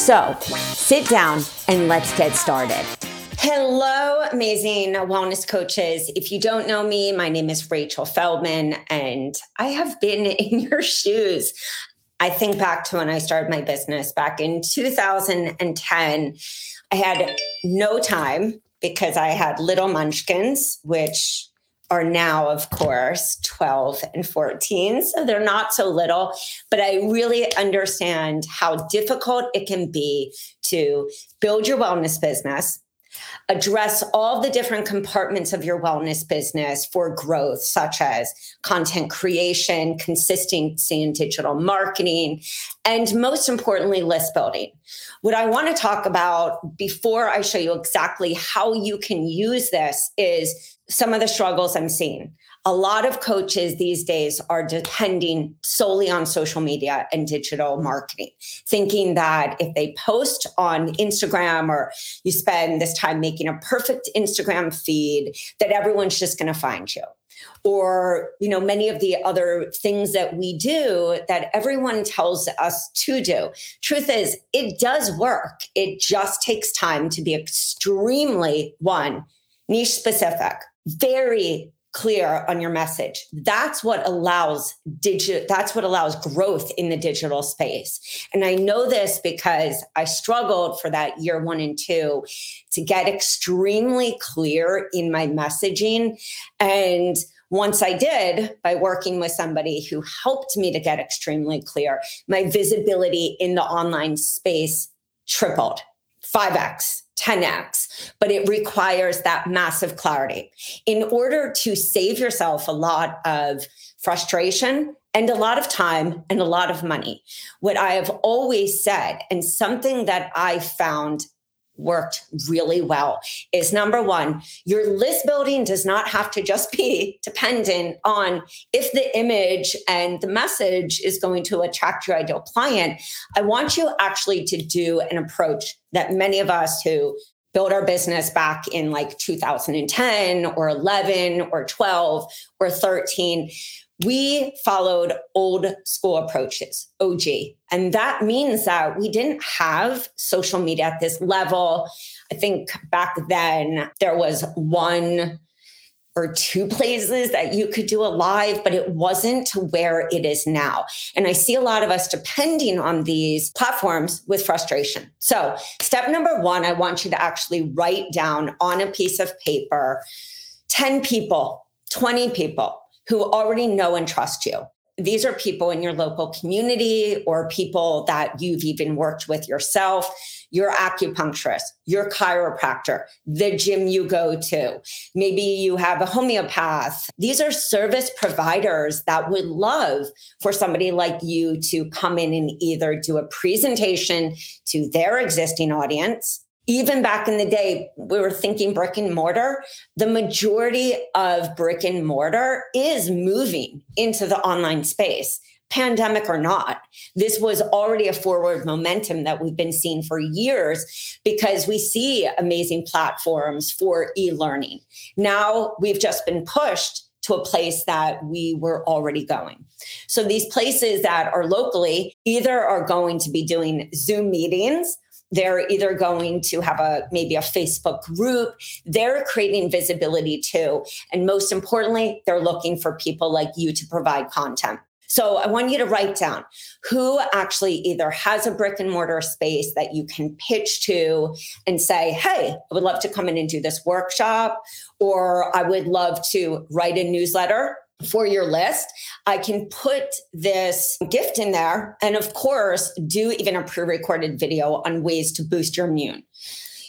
So sit down and let's get started. Hello, amazing wellness coaches. If you don't know me, my name is Rachel Feldman, and I have been in your shoes. I think back to when I started my business back in 2010. I had no time because I had little munchkins, which are now, of course, 12 and 14. So they're not so little, but I really understand how difficult it can be to build your wellness business, address all the different compartments of your wellness business for growth, such as content creation, consistency in digital marketing, and most importantly, list building. What I want to talk about before I show you exactly how you can use this is some of the struggles I'm seeing. A lot of coaches these days are depending solely on social media and digital mm-hmm. marketing, thinking that if they post on Instagram or you spend this time making a perfect Instagram feed, that everyone's just going to find you. Or you know many of the other things that we do that everyone tells us to do. Truth is it does work. It just takes time to be extremely one niche specific very clear on your message. That's what allows digital that's what allows growth in the digital space. And i know this because i struggled for that year 1 and 2 to get extremely clear in my messaging. And once I did, by working with somebody who helped me to get extremely clear, my visibility in the online space tripled 5x 10x, but it requires that massive clarity. In order to save yourself a lot of frustration and a lot of time and a lot of money, what I have always said, and something that I found worked really well is number one, your list building does not have to just be dependent on if the image and the message is going to attract your ideal client. I want you actually to do an approach that many of us who built our business back in like 2010 or 11 or 12 or 13 we followed old school approaches, OG. And that means that we didn't have social media at this level. I think back then there was one or two places that you could do a live, but it wasn't where it is now. And I see a lot of us depending on these platforms with frustration. So, step number one, I want you to actually write down on a piece of paper 10 people, 20 people who already know and trust you. These are people in your local community or people that you've even worked with yourself, your acupuncturist, your chiropractor, the gym you go to. Maybe you have a homeopath. These are service providers that would love for somebody like you to come in and either do a presentation to their existing audience even back in the day, we were thinking brick and mortar. The majority of brick and mortar is moving into the online space, pandemic or not. This was already a forward momentum that we've been seeing for years because we see amazing platforms for e learning. Now we've just been pushed to a place that we were already going. So these places that are locally either are going to be doing Zoom meetings they're either going to have a maybe a Facebook group. They're creating visibility too. And most importantly, they're looking for people like you to provide content. So I want you to write down who actually either has a brick and mortar space that you can pitch to and say, hey, I would love to come in and do this workshop, or I would love to write a newsletter for your list. I can put this gift in there and, of course, do even a pre recorded video on ways to boost your immune.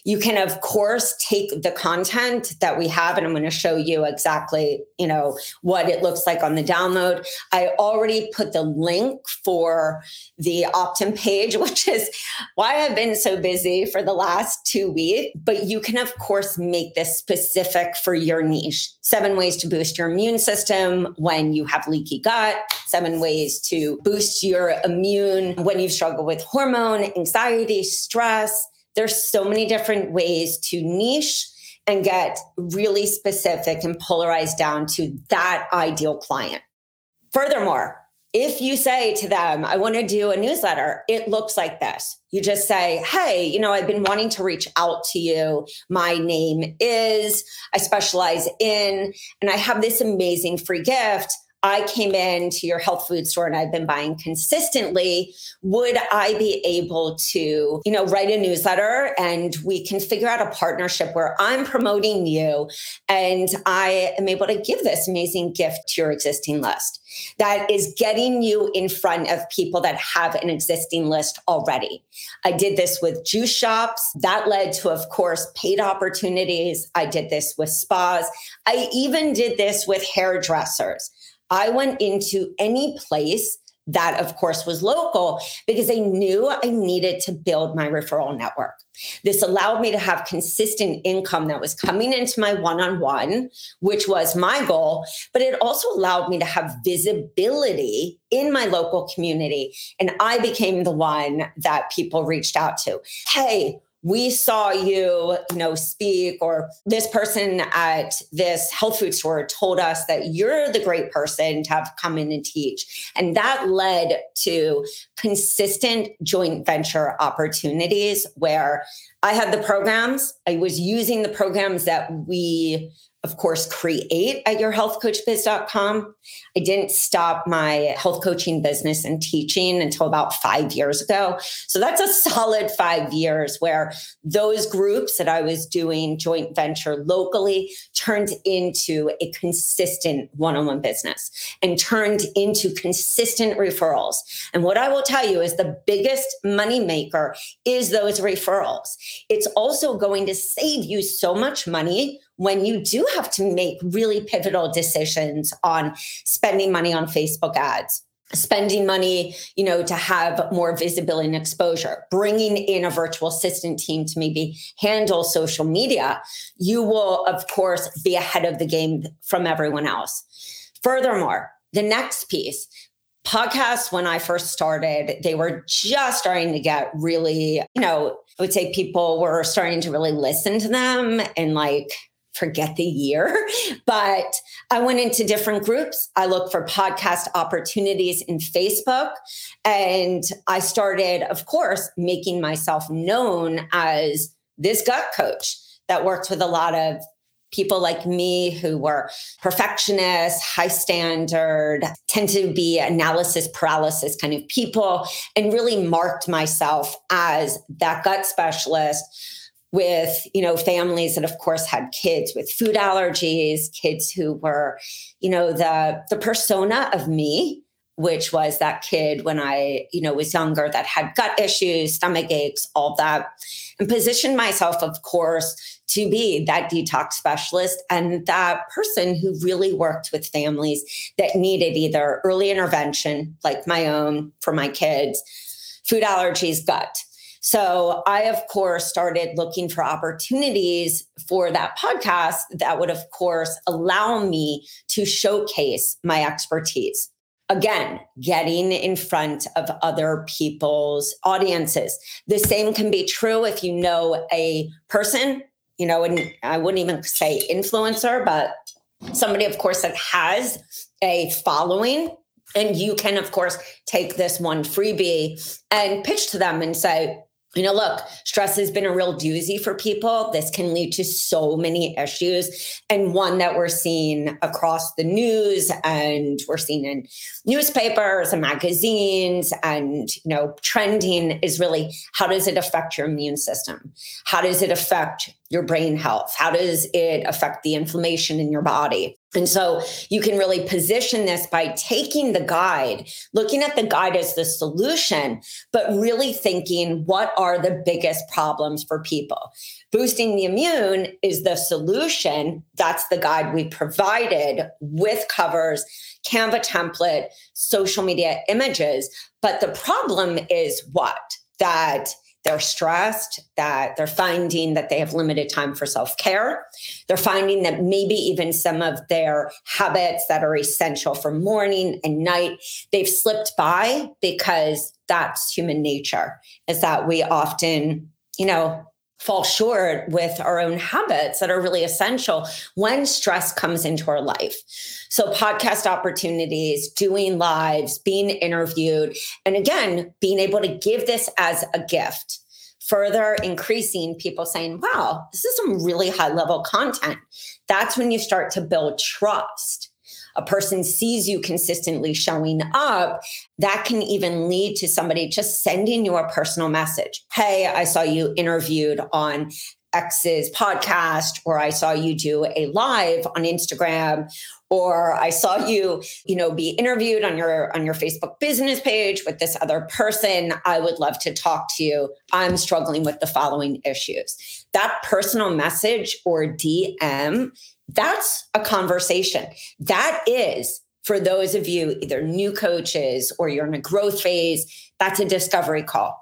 You can, of course, take the content that we have, and I'm going to show you exactly, you know, what it looks like on the download. I already put the link for the opt-in page, which is why I've been so busy for the last two weeks. But you can, of course, make this specific for your niche. Seven ways to boost your immune system when you have leaky gut. Seven ways to boost your immune when you struggle with hormone, anxiety, stress there's so many different ways to niche and get really specific and polarized down to that ideal client. Furthermore, if you say to them, I want to do a newsletter, it looks like this. You just say, Hey, you know, I've been wanting to reach out to you. My name is, I specialize in, and I have this amazing free gift. I came into your health food store and I've been buying consistently, would I be able to, you know, write a newsletter and we can figure out a partnership where I'm promoting you and I am able to give this amazing gift to your existing list that is getting you in front of people that have an existing list already. I did this with juice shops. That led to, of course, paid opportunities. I did this with spas. I even did this with hairdressers. I went into any place that, of course, was local because I knew I needed to build my referral network. This allowed me to have consistent income that was coming into my one on one, which was my goal, but it also allowed me to have visibility in my local community. And I became the one that people reached out to. Hey, we saw you, you know, speak, or this person at this health food store told us that you're the great person to have come in and teach. And that led to consistent joint venture opportunities where I had the programs, I was using the programs that we of course, create at yourhealthcoachbiz.com. I didn't stop my health coaching business and teaching until about five years ago. So that's a solid five years where those groups that I was doing joint venture locally turned into a consistent one on one business and turned into consistent referrals. And what I will tell you is the biggest money maker is those referrals. It's also going to save you so much money when you do have to make really pivotal decisions on spending money on Facebook ads spending money you know to have more visibility and exposure bringing in a virtual assistant team to maybe handle social media you will of course be ahead of the game from everyone else. Furthermore the next piece podcasts when i first started they were just starting to get really you know i would say people were starting to really listen to them and like forget the year, but I went into different groups. I looked for podcast opportunities in Facebook. And I started, of course, making myself known as this gut coach that works with a lot of people like me who were perfectionists, high standard, tend to be analysis paralysis kind of people, and really marked myself as that gut specialist with you know families that of course had kids with food allergies kids who were you know the the persona of me which was that kid when i you know was younger that had gut issues stomach aches all that and positioned myself of course to be that detox specialist and that person who really worked with families that needed either early intervention like my own for my kids food allergies gut so I, of course, started looking for opportunities for that podcast that would, of course, allow me to showcase my expertise. Again, getting in front of other people's audiences. The same can be true if you know a person, you know, and I wouldn't even say influencer, but somebody, of course, that has a following and you can, of course, take this one freebie and pitch to them and say, you know, look, stress has been a real doozy for people. This can lead to so many issues. And one that we're seeing across the news and we're seeing in newspapers and magazines and, you know, trending is really how does it affect your immune system? How does it affect your brain health? How does it affect the inflammation in your body? And so you can really position this by taking the guide, looking at the guide as the solution, but really thinking what are the biggest problems for people. Boosting the immune is the solution. That's the guide we provided with covers, Canva template, social media images. But the problem is what? That they're stressed, that they're finding that they have limited time for self care. They're finding that maybe even some of their habits that are essential for morning and night, they've slipped by because that's human nature, is that we often, you know, fall short with our own habits that are really essential when stress comes into our life. So, podcast opportunities, doing lives, being interviewed, and again, being able to give this as a gift, further increasing people saying, wow, this is some really high level content. That's when you start to build trust a person sees you consistently showing up, that can even lead to somebody just sending you a personal message. Hey, I saw you interviewed on X's podcast, or I saw you do a live on Instagram, or I saw you, you know, be interviewed on your on your Facebook business page with this other person. I would love to talk to you. I'm struggling with the following issues. That personal message or DM that's a conversation. That is for those of you, either new coaches or you're in a growth phase, that's a discovery call.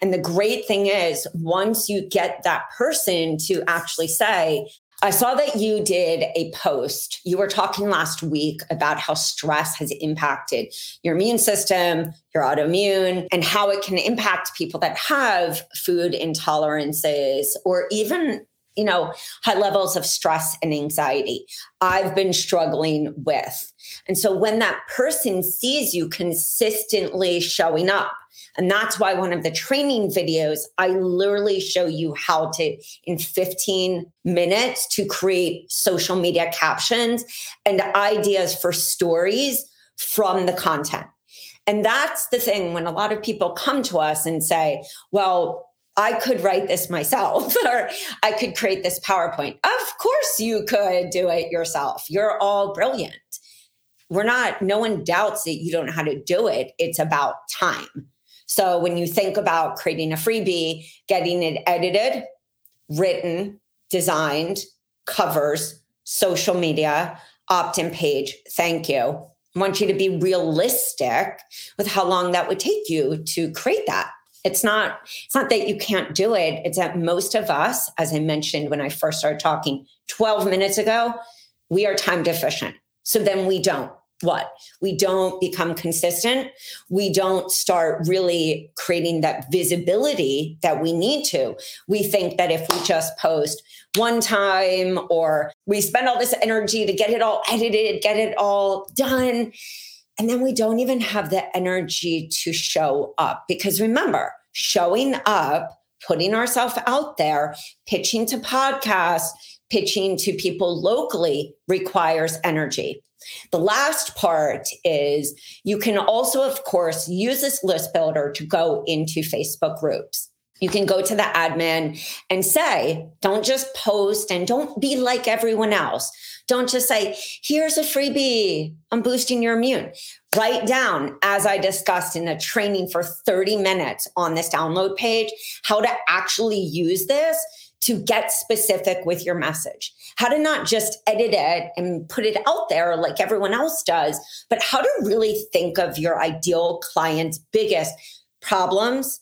And the great thing is, once you get that person to actually say, I saw that you did a post. You were talking last week about how stress has impacted your immune system, your autoimmune, and how it can impact people that have food intolerances or even you know, high levels of stress and anxiety I've been struggling with. And so when that person sees you consistently showing up, and that's why one of the training videos, I literally show you how to, in 15 minutes, to create social media captions and ideas for stories from the content. And that's the thing when a lot of people come to us and say, well, I could write this myself or I could create this PowerPoint. Of course, you could do it yourself. You're all brilliant. We're not, no one doubts that you don't know how to do it. It's about time. So when you think about creating a freebie, getting it edited, written, designed, covers, social media, opt in page, thank you. I want you to be realistic with how long that would take you to create that. It's not it's not that you can't do it. It's that most of us as i mentioned when i first started talking 12 minutes ago we are time deficient so then we don't what we don't become consistent we don't start really creating that visibility that we need to we think that if we just post one time or we spend all this energy to get it all edited get it all done and then we don't even have the energy to show up. Because remember, showing up, putting ourselves out there, pitching to podcasts, pitching to people locally requires energy. The last part is you can also, of course, use this list builder to go into Facebook groups you can go to the admin and say, don't just post and don't be like everyone else. Don't just say, here's a freebie I'm boosting your immune. Write down, as I discussed in a training for 30 minutes on this download page, how to actually use this to get specific with your message. How to not just edit it and put it out there like everyone else does, but how to really think of your ideal client's biggest problems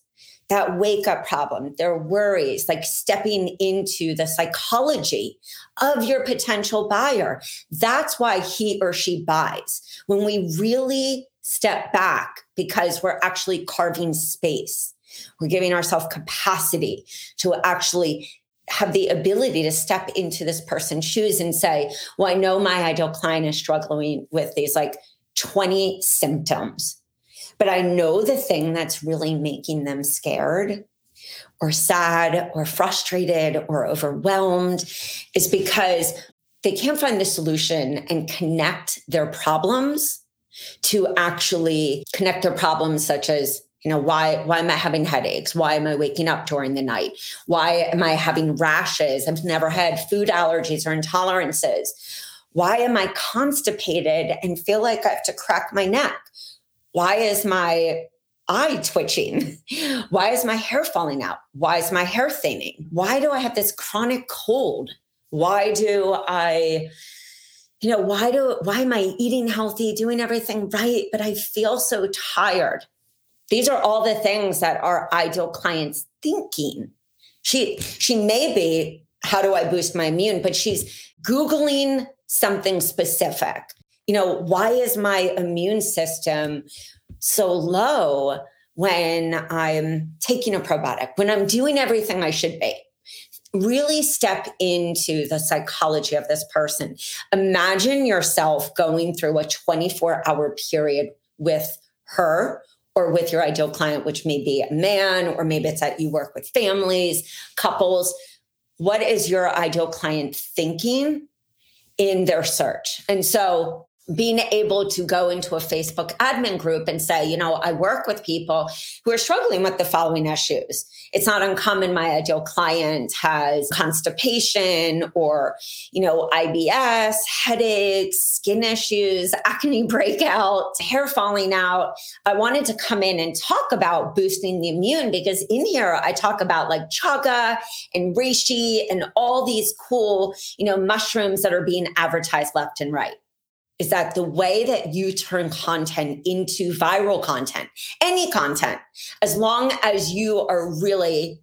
that wake up problem, their worries, like stepping into the psychology of your potential buyer. That's why he or she buys. When we really step back because we're actually carving space, we're giving ourselves capacity to actually have the ability to step into this person's shoes and say, Well, I know my ideal client is struggling with these like 20 symptoms but I know the thing that's really making them scared or sad or frustrated or overwhelmed is because they can't find the solution and connect their problems to actually connect their problems such as you know why why am i having headaches? Why am i waking up during the night? Why am i having rashes? I've never had food allergies or intolerances. Why am i constipated and feel like i have to crack my neck? Why is my eye twitching? Why is my hair falling out? Why is my hair thinning? Why do i have this chronic cold? Why do i you know why do why am i eating healthy doing everything right but i feel so tired these are all the things that our ideal clients thinking. She she may be how do I boost my immune, but she's googling something specific. You know, why is my immune system so low when I'm taking a probiotic, when I'm doing everything I should be? Really step into the psychology of this person. Imagine yourself going through a 24 hour period with her or with your ideal client, which may be a man, or maybe it's that you work with families, couples. What is your ideal client thinking in their search? And so being able to go into a Facebook admin group and say, you know, I work with people who are struggling with the following issues. It's not uncommon my ideal client has constipation or, you know, IBS, headaches, skin issues, acne breakout, hair falling out. I wanted to come in and talk about boosting the immune because in here I talk about like chaga and reishi and all these cool, you know, mushrooms that are being advertised left and right is that the way that you turn content into viral content, any content, as long as you are really,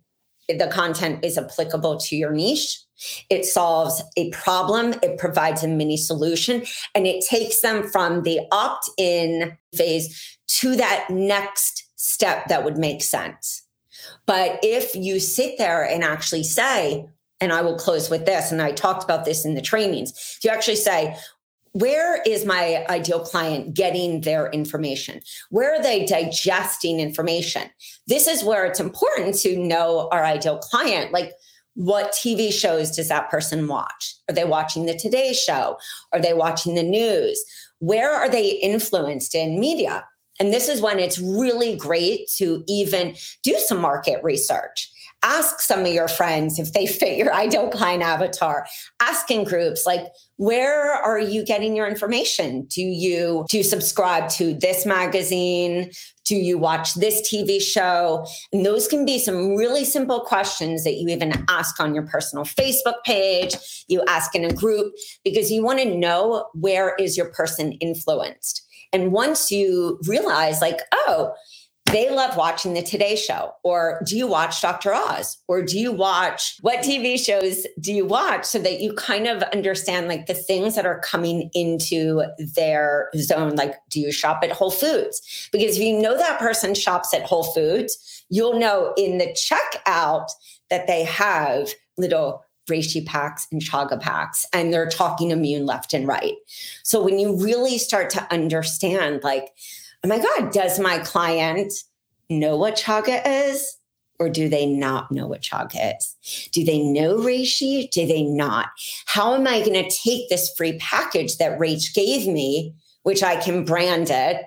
the content is applicable to your niche, it solves a problem, it provides a mini solution, and it takes them from the opt in phase to that next step that would make sense. But if you sit there and actually say, and I will close with this, and I talked about this in the trainings. If you actually say, where is my ideal client getting their information? Where are they digesting information? This is where it's important to know our ideal client. Like, what TV shows does that person watch? Are they watching the Today Show? Are they watching the news? Where are they influenced in media? And this is when it's really great to even do some market research ask some of your friends if they fit your ideal client avatar. Ask in groups like where are you getting your information? Do you do you subscribe to this magazine? Do you watch this tv show? And those can be some really simple questions that you even ask on your personal facebook page. You ask in a group because you want to know where is your person influenced. And once you realize like oh they love watching the Today Show. Or do you watch Dr. Oz? Or do you watch what TV shows do you watch so that you kind of understand like the things that are coming into their zone? Like, do you shop at Whole Foods? Because if you know that person shops at Whole Foods, you'll know in the checkout that they have little reishi packs and chaga packs and they're talking immune left and right so when you really start to understand like oh my God, does my client know what chaga is? Or do they not know what chaga is? Do they know Reishi? Do they not? How am I going to take this free package that Rach gave me, which I can brand it,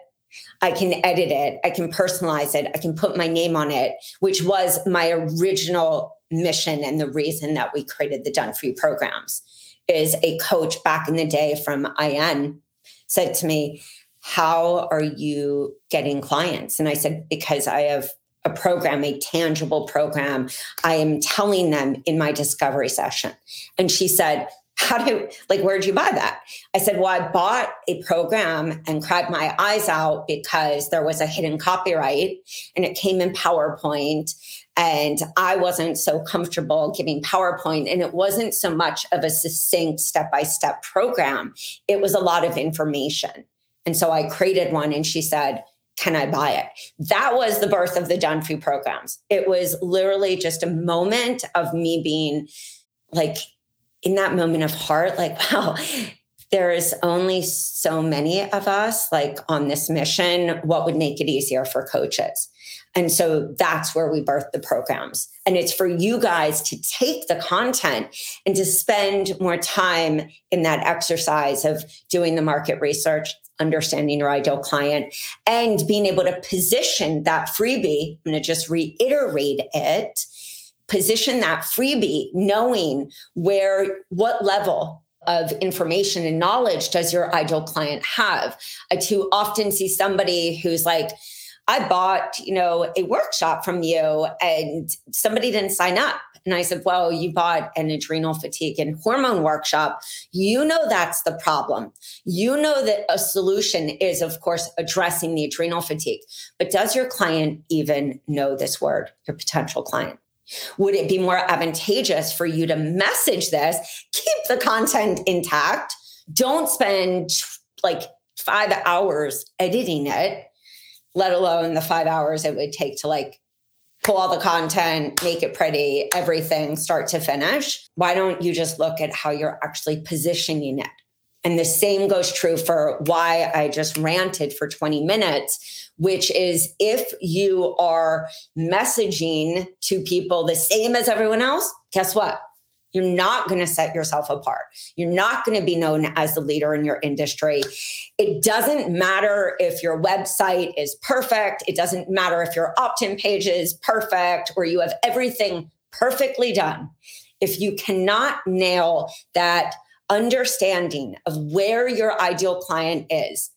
I can edit it, I can personalize it, I can put my name on it, which was my original mission and the reason that we created the Done You programs. Is a coach back in the day from IN said to me, how are you getting clients? And I said, because I have a program, a tangible program. I am telling them in my discovery session. And she said, how do like where'd you buy that i said well i bought a program and cried my eyes out because there was a hidden copyright and it came in powerpoint and i wasn't so comfortable giving powerpoint and it wasn't so much of a succinct step-by-step program it was a lot of information and so I created one and she said, Can I buy it? That was the birth of the Done programs. It was literally just a moment of me being like, in that moment of heart, like, wow, there's only so many of us like on this mission. What would make it easier for coaches? And so that's where we birth the programs. And it's for you guys to take the content and to spend more time in that exercise of doing the market research, understanding your ideal client, and being able to position that freebie. I'm going to just reiterate it position that freebie knowing where, what level of information and knowledge does your ideal client have? I too often see somebody who's like, I bought, you know, a workshop from you and somebody didn't sign up. And I said, Well, you bought an adrenal fatigue and hormone workshop. You know that's the problem. You know that a solution is, of course, addressing the adrenal fatigue. But does your client even know this word, your potential client? Would it be more advantageous for you to message this, keep the content intact, don't spend like five hours editing it, let alone the five hours it would take to like pull all the content, make it pretty, everything start to finish? Why don't you just look at how you're actually positioning it? And the same goes true for why I just ranted for 20 minutes, which is if you are messaging to people the same as everyone else, guess what? You're not going to set yourself apart. You're not going to be known as the leader in your industry. It doesn't matter if your website is perfect. It doesn't matter if your opt in page is perfect or you have everything perfectly done. If you cannot nail that understanding of where your ideal client is,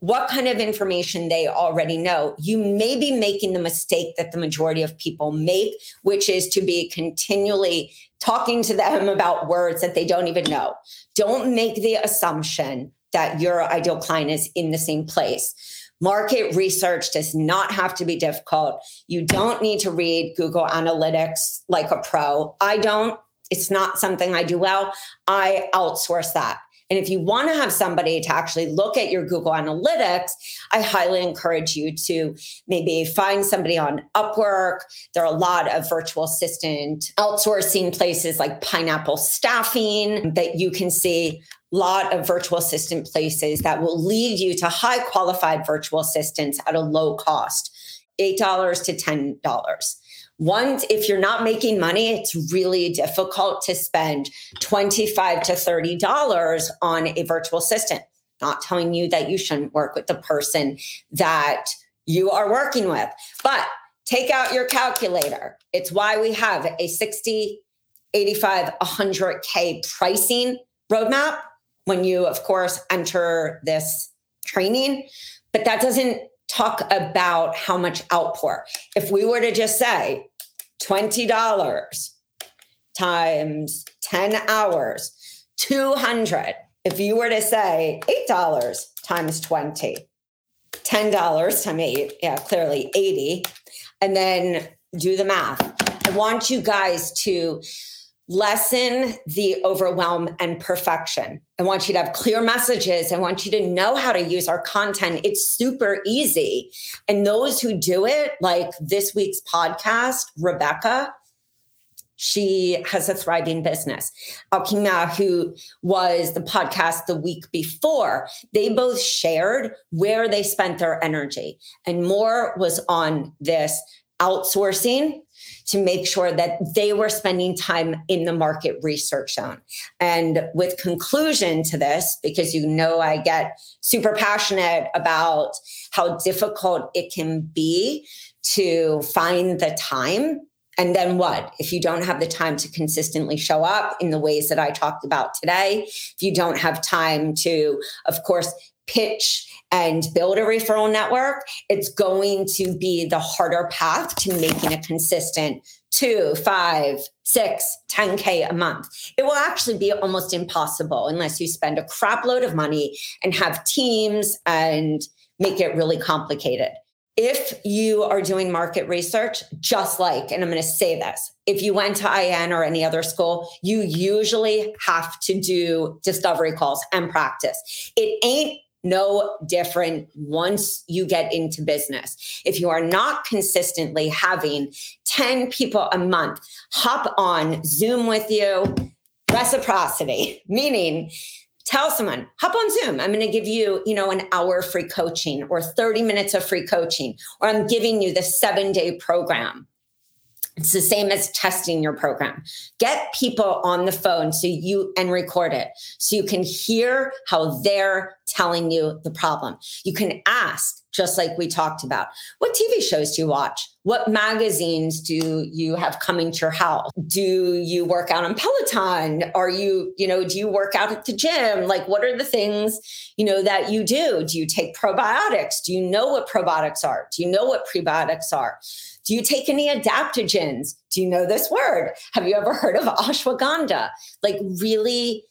what kind of information they already know, you may be making the mistake that the majority of people make, which is to be continually talking to them about words that they don't even know. Don't make the assumption that your ideal client is in the same place. Market research does not have to be difficult. You don't need to read Google Analytics like a pro. I don't. It's not something I do well. I outsource that. And if you want to have somebody to actually look at your Google Analytics, I highly encourage you to maybe find somebody on Upwork. There are a lot of virtual assistant outsourcing places like Pineapple Staffing that you can see a lot of virtual assistant places that will lead you to high qualified virtual assistants at a low cost, $8 to $10 once if you're not making money it's really difficult to spend 25 to 30 dollars on a virtual assistant. Not telling you that you shouldn't work with the person that you are working with. But take out your calculator. It's why we have a 60 85 100k pricing roadmap when you of course enter this training. But that doesn't talk about how much outpour. If we were to just say $20 times 10 hours, 200. If you were to say $8 times 20, $10 times 8, yeah, clearly 80, and then do the math. I want you guys to lessen the overwhelm and perfection. I want you to have clear messages. I want you to know how to use our content. It's super easy. And those who do it, like this week's podcast, Rebecca, she has a thriving business. Alkima, who was the podcast the week before, they both shared where they spent their energy. And more was on this outsourcing to make sure that they were spending time in the market research zone. And with conclusion to this, because you know I get super passionate about how difficult it can be to find the time. And then what? If you don't have the time to consistently show up in the ways that I talked about today, if you don't have time to, of course, pitch and build a referral network, it's going to be the harder path to making a consistent two, five, six, 10K a month. It will actually be almost impossible unless you spend a crap load of money and have teams and make it really complicated. If you are doing market research, just like, and I'm going to say this, if you went to IN or any other school, you usually have to do discovery calls and practice. It ain't no different once you get into business. If you are not consistently having 10 people a month hop on Zoom with you, reciprocity, meaning tell someone, hop on Zoom. I'm going to give you, you know, an hour free coaching or 30 minutes of free coaching, or I'm giving you the seven day program. It's the same as testing your program. Get people on the phone so you and record it so you can hear how they're telling you the problem. You can ask, just like we talked about, what TV shows do you watch? What magazines do you have coming to your house? Do you work out on Peloton? Are you, you know, do you work out at the gym? Like, what are the things, you know, that you do? Do you take probiotics? Do you know what probiotics are? Do you know what prebiotics are? Do you take any adaptogens? Do you know this word? Have you ever heard of ashwagandha? Like, really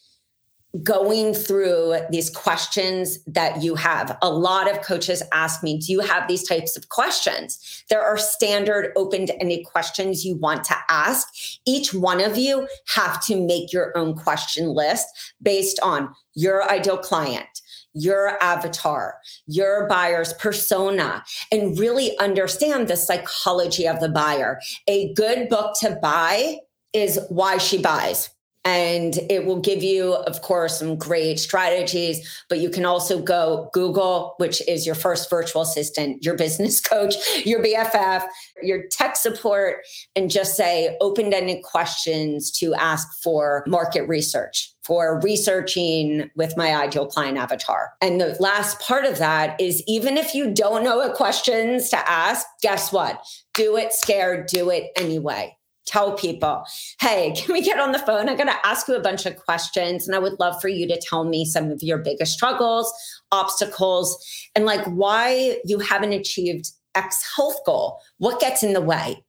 going through these questions that you have. A lot of coaches ask me, Do you have these types of questions? There are standard open to any questions you want to ask. Each one of you have to make your own question list based on your ideal client your avatar, your buyer's persona, and really understand the psychology of the buyer. A good book to buy is Why She Buys and it will give you of course some great strategies but you can also go google which is your first virtual assistant your business coach your bff your tech support and just say open-ended questions to ask for market research for researching with my ideal client avatar. And the last part of that is even if you don't know what questions to ask, guess what? Do it scared, do it anyway tell people, hey, can we get on the phone? I'm going to ask you a bunch of questions and I would love for you to tell me some of your biggest struggles, obstacles, and like why you haven't achieved X health goal. What gets in the way?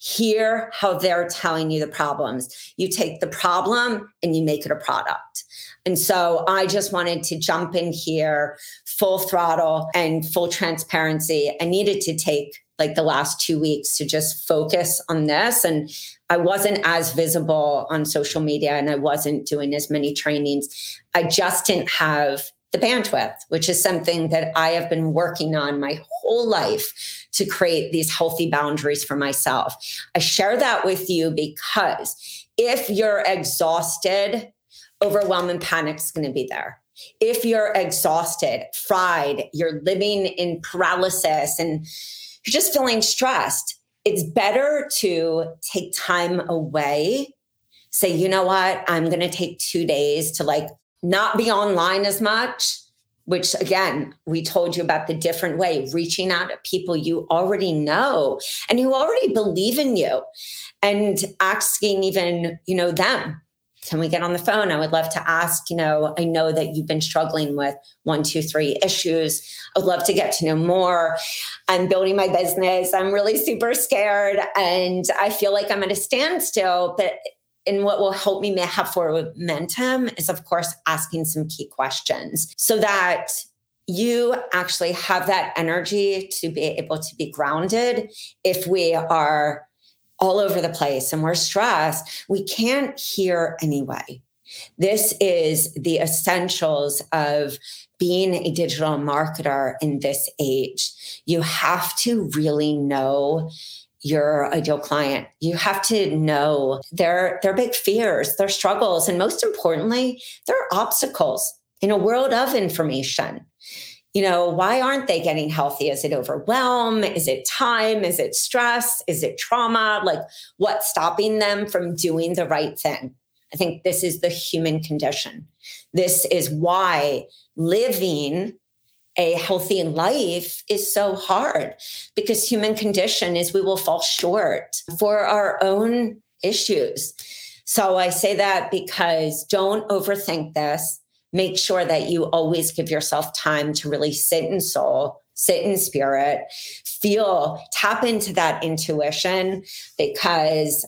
Hear how they're telling you the problems. You take the problem and you make it a product. And so I just wanted to jump in here full throttle and full transparency. I needed to take like the last two weeks to just focus on this. And I wasn't as visible on social media and I wasn't doing as many trainings. I just didn't have the bandwidth, which is something that I have been working on my whole life to create these healthy boundaries for myself. I share that with you because if you're exhausted, overwhelm and panic is going to be there. If you're exhausted, fried, you're living in paralysis and you're just feeling stressed, it's better to take time away. Say, you know what? I'm going to take two days to like not be online as much, which again, we told you about the different way, reaching out to people you already know and who already believe in you and asking even, you know, them can we get on the phone? I would love to ask, you know, I know that you've been struggling with one, two, three issues. I would love to get to know more. I'm building my business. I'm really super scared and I feel like I'm at a standstill, but and what will help me have forward momentum is of course asking some key questions so that you actually have that energy to be able to be grounded if we are all over the place and we're stressed, we can't hear anyway. This is the essentials of being a digital marketer in this age. You have to really know your ideal client. You have to know their their big fears, their struggles, and most importantly, their obstacles in a world of information you know, why aren't they getting healthy? Is it overwhelm? Is it time? Is it stress? Is it trauma? Like, what's stopping them from doing the right thing? I think this is the human condition. This is why living a healthy life is so hard because human condition is we will fall short for our own issues. So I say that because don't overthink this make sure that you always give yourself time to really sit in soul, sit in spirit, feel, tap into that intuition because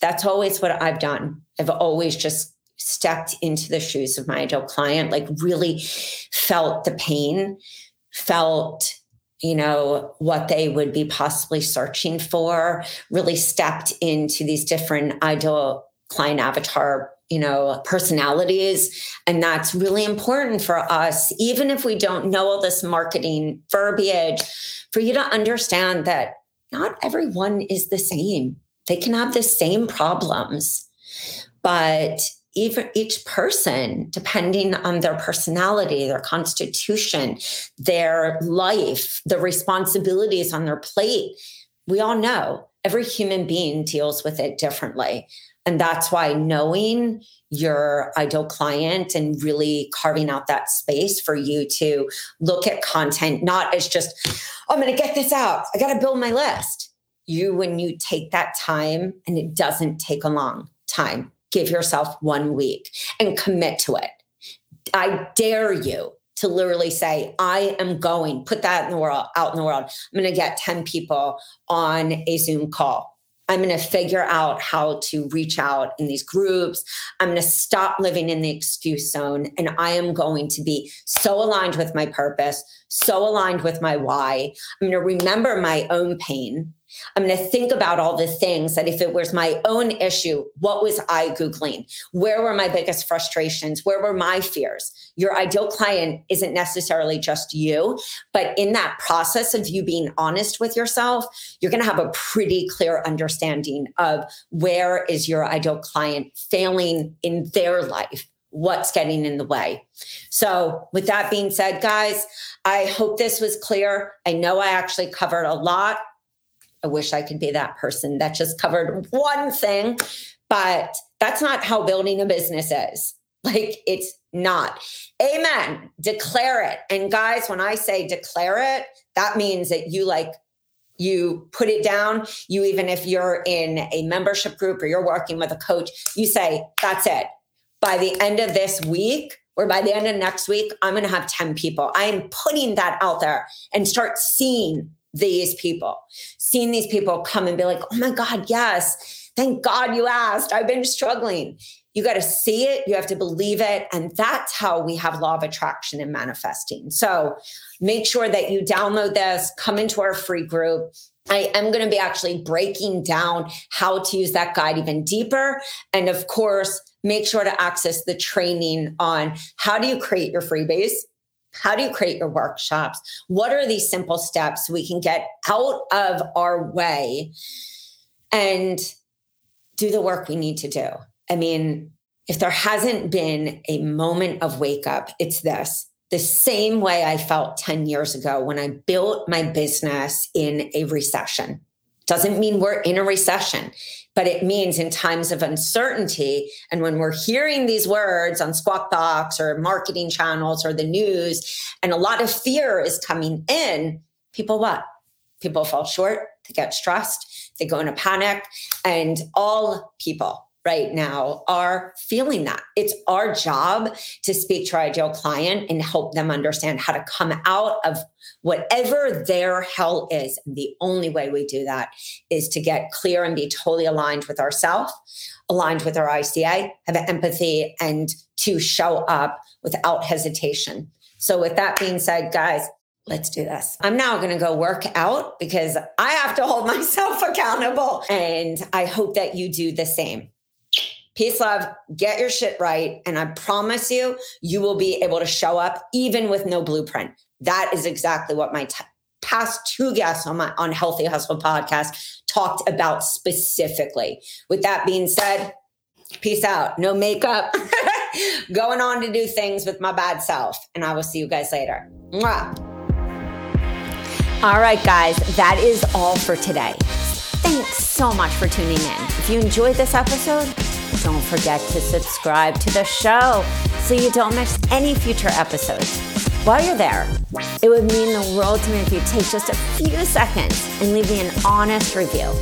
that's always what I've done. I've always just stepped into the shoes of my ideal client, like really felt the pain, felt you know what they would be possibly searching for really stepped into these different ideal client avatar you know, personalities. And that's really important for us, even if we don't know all this marketing verbiage, for you to understand that not everyone is the same. They can have the same problems, but even each person, depending on their personality, their constitution, their life, the responsibilities on their plate, we all know every human being deals with it differently. And that's why knowing your ideal client and really carving out that space for you to look at content, not as just, oh, I'm going to get this out. I got to build my list. You, when you take that time, and it doesn't take a long time, give yourself one week and commit to it. I dare you to literally say, I am going, put that in the world, out in the world. I'm going to get 10 people on a Zoom call I'm going to figure out how to reach out in these groups. I'm going to stop living in the excuse zone. And I am going to be so aligned with my purpose, so aligned with my why. I'm going to remember my own pain. I'm going to think about all the things that if it was my own issue, what was I Googling? Where were my biggest frustrations? Where were my fears? Your ideal client isn't necessarily just you, but in that process of you being honest with yourself, you're going to have a pretty clear understanding of where is your ideal client failing in their life what's getting in the way. So, with that being said, guys, I hope this was clear. I know I actually covered a lot. I wish I could be that person that just covered one thing, but that's not how building a business is. Like it's not. Amen. Declare it. And guys, when I say declare it, that means that you like you put it down. You even if you're in a membership group or you're working with a coach, you say, that's it. By the end of this week, or by the end of next week, I'm going to have 10 people. I am putting that out there and start seeing these people, seeing these people come and be like, oh my God, yes, thank God you asked. I've been struggling. You got to see it, you have to believe it. And that's how we have law of attraction and manifesting. So make sure that you download this, come into our free group. I am going to be actually breaking down how to use that guide even deeper. And of course, make sure to access the training on how do you create your freebies how do you create your workshops? What are these simple steps we can get out of our way and do the work we need to do? I mean, if there hasn't been a moment of wake up, it's this. The same way I felt 10 years ago when I built my business in a recession. Doesn't mean we're in a recession but it means in times of uncertainty and when we're hearing these words on squawk box or marketing channels or the news and a lot of fear is coming in people what? People fall short they get stressed they go into panic and all people right now are feeling that. It's our job to speak to our ideal client and help them understand how to come out of whatever their hell is. And the only way we do that is to get clear and be totally aligned with ourselves, aligned with our ICA, have empathy, and to show up without hesitation. So, with that being said, guys, let's do this. I'm now going to go work out because I have to hold myself accountable. And I hope that you do the same. Peace, love, get your shit right. And I promise you, you will be able to show up even with no blueprint. That is exactly what my t- past two guests on my on Healthy Hustle podcast talked about specifically. With that being said, peace out. No makeup. Going on to do things with my bad self. And I will see you guys later. Mwah. All right, guys, that is all for today. Thanks so much for tuning in. If you enjoyed this episode, don't forget to subscribe to the show so you don't miss any future episodes. While you're there, it would mean the world to me if you take just a few seconds and leave me an honest review.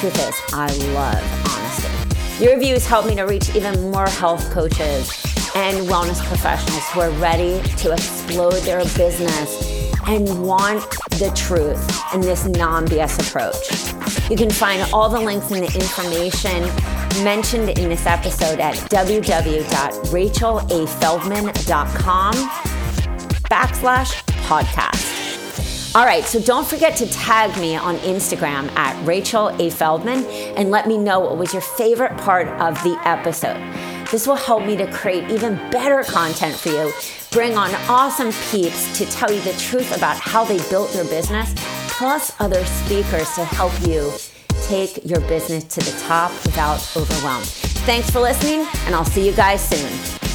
Truth is, I love honesty. Your reviews help me to reach even more health coaches and wellness professionals who are ready to explode their business and want the truth in this non BS approach. You can find all the links and the information mentioned in this episode at www.rachelafeldman.com backslash podcast. All right, so don't forget to tag me on Instagram at Rachel A. Feldman and let me know what was your favorite part of the episode. This will help me to create even better content for you, bring on awesome peeps to tell you the truth about how they built their business, plus other speakers to help you take your business to the top without overwhelm. Thanks for listening, and I'll see you guys soon.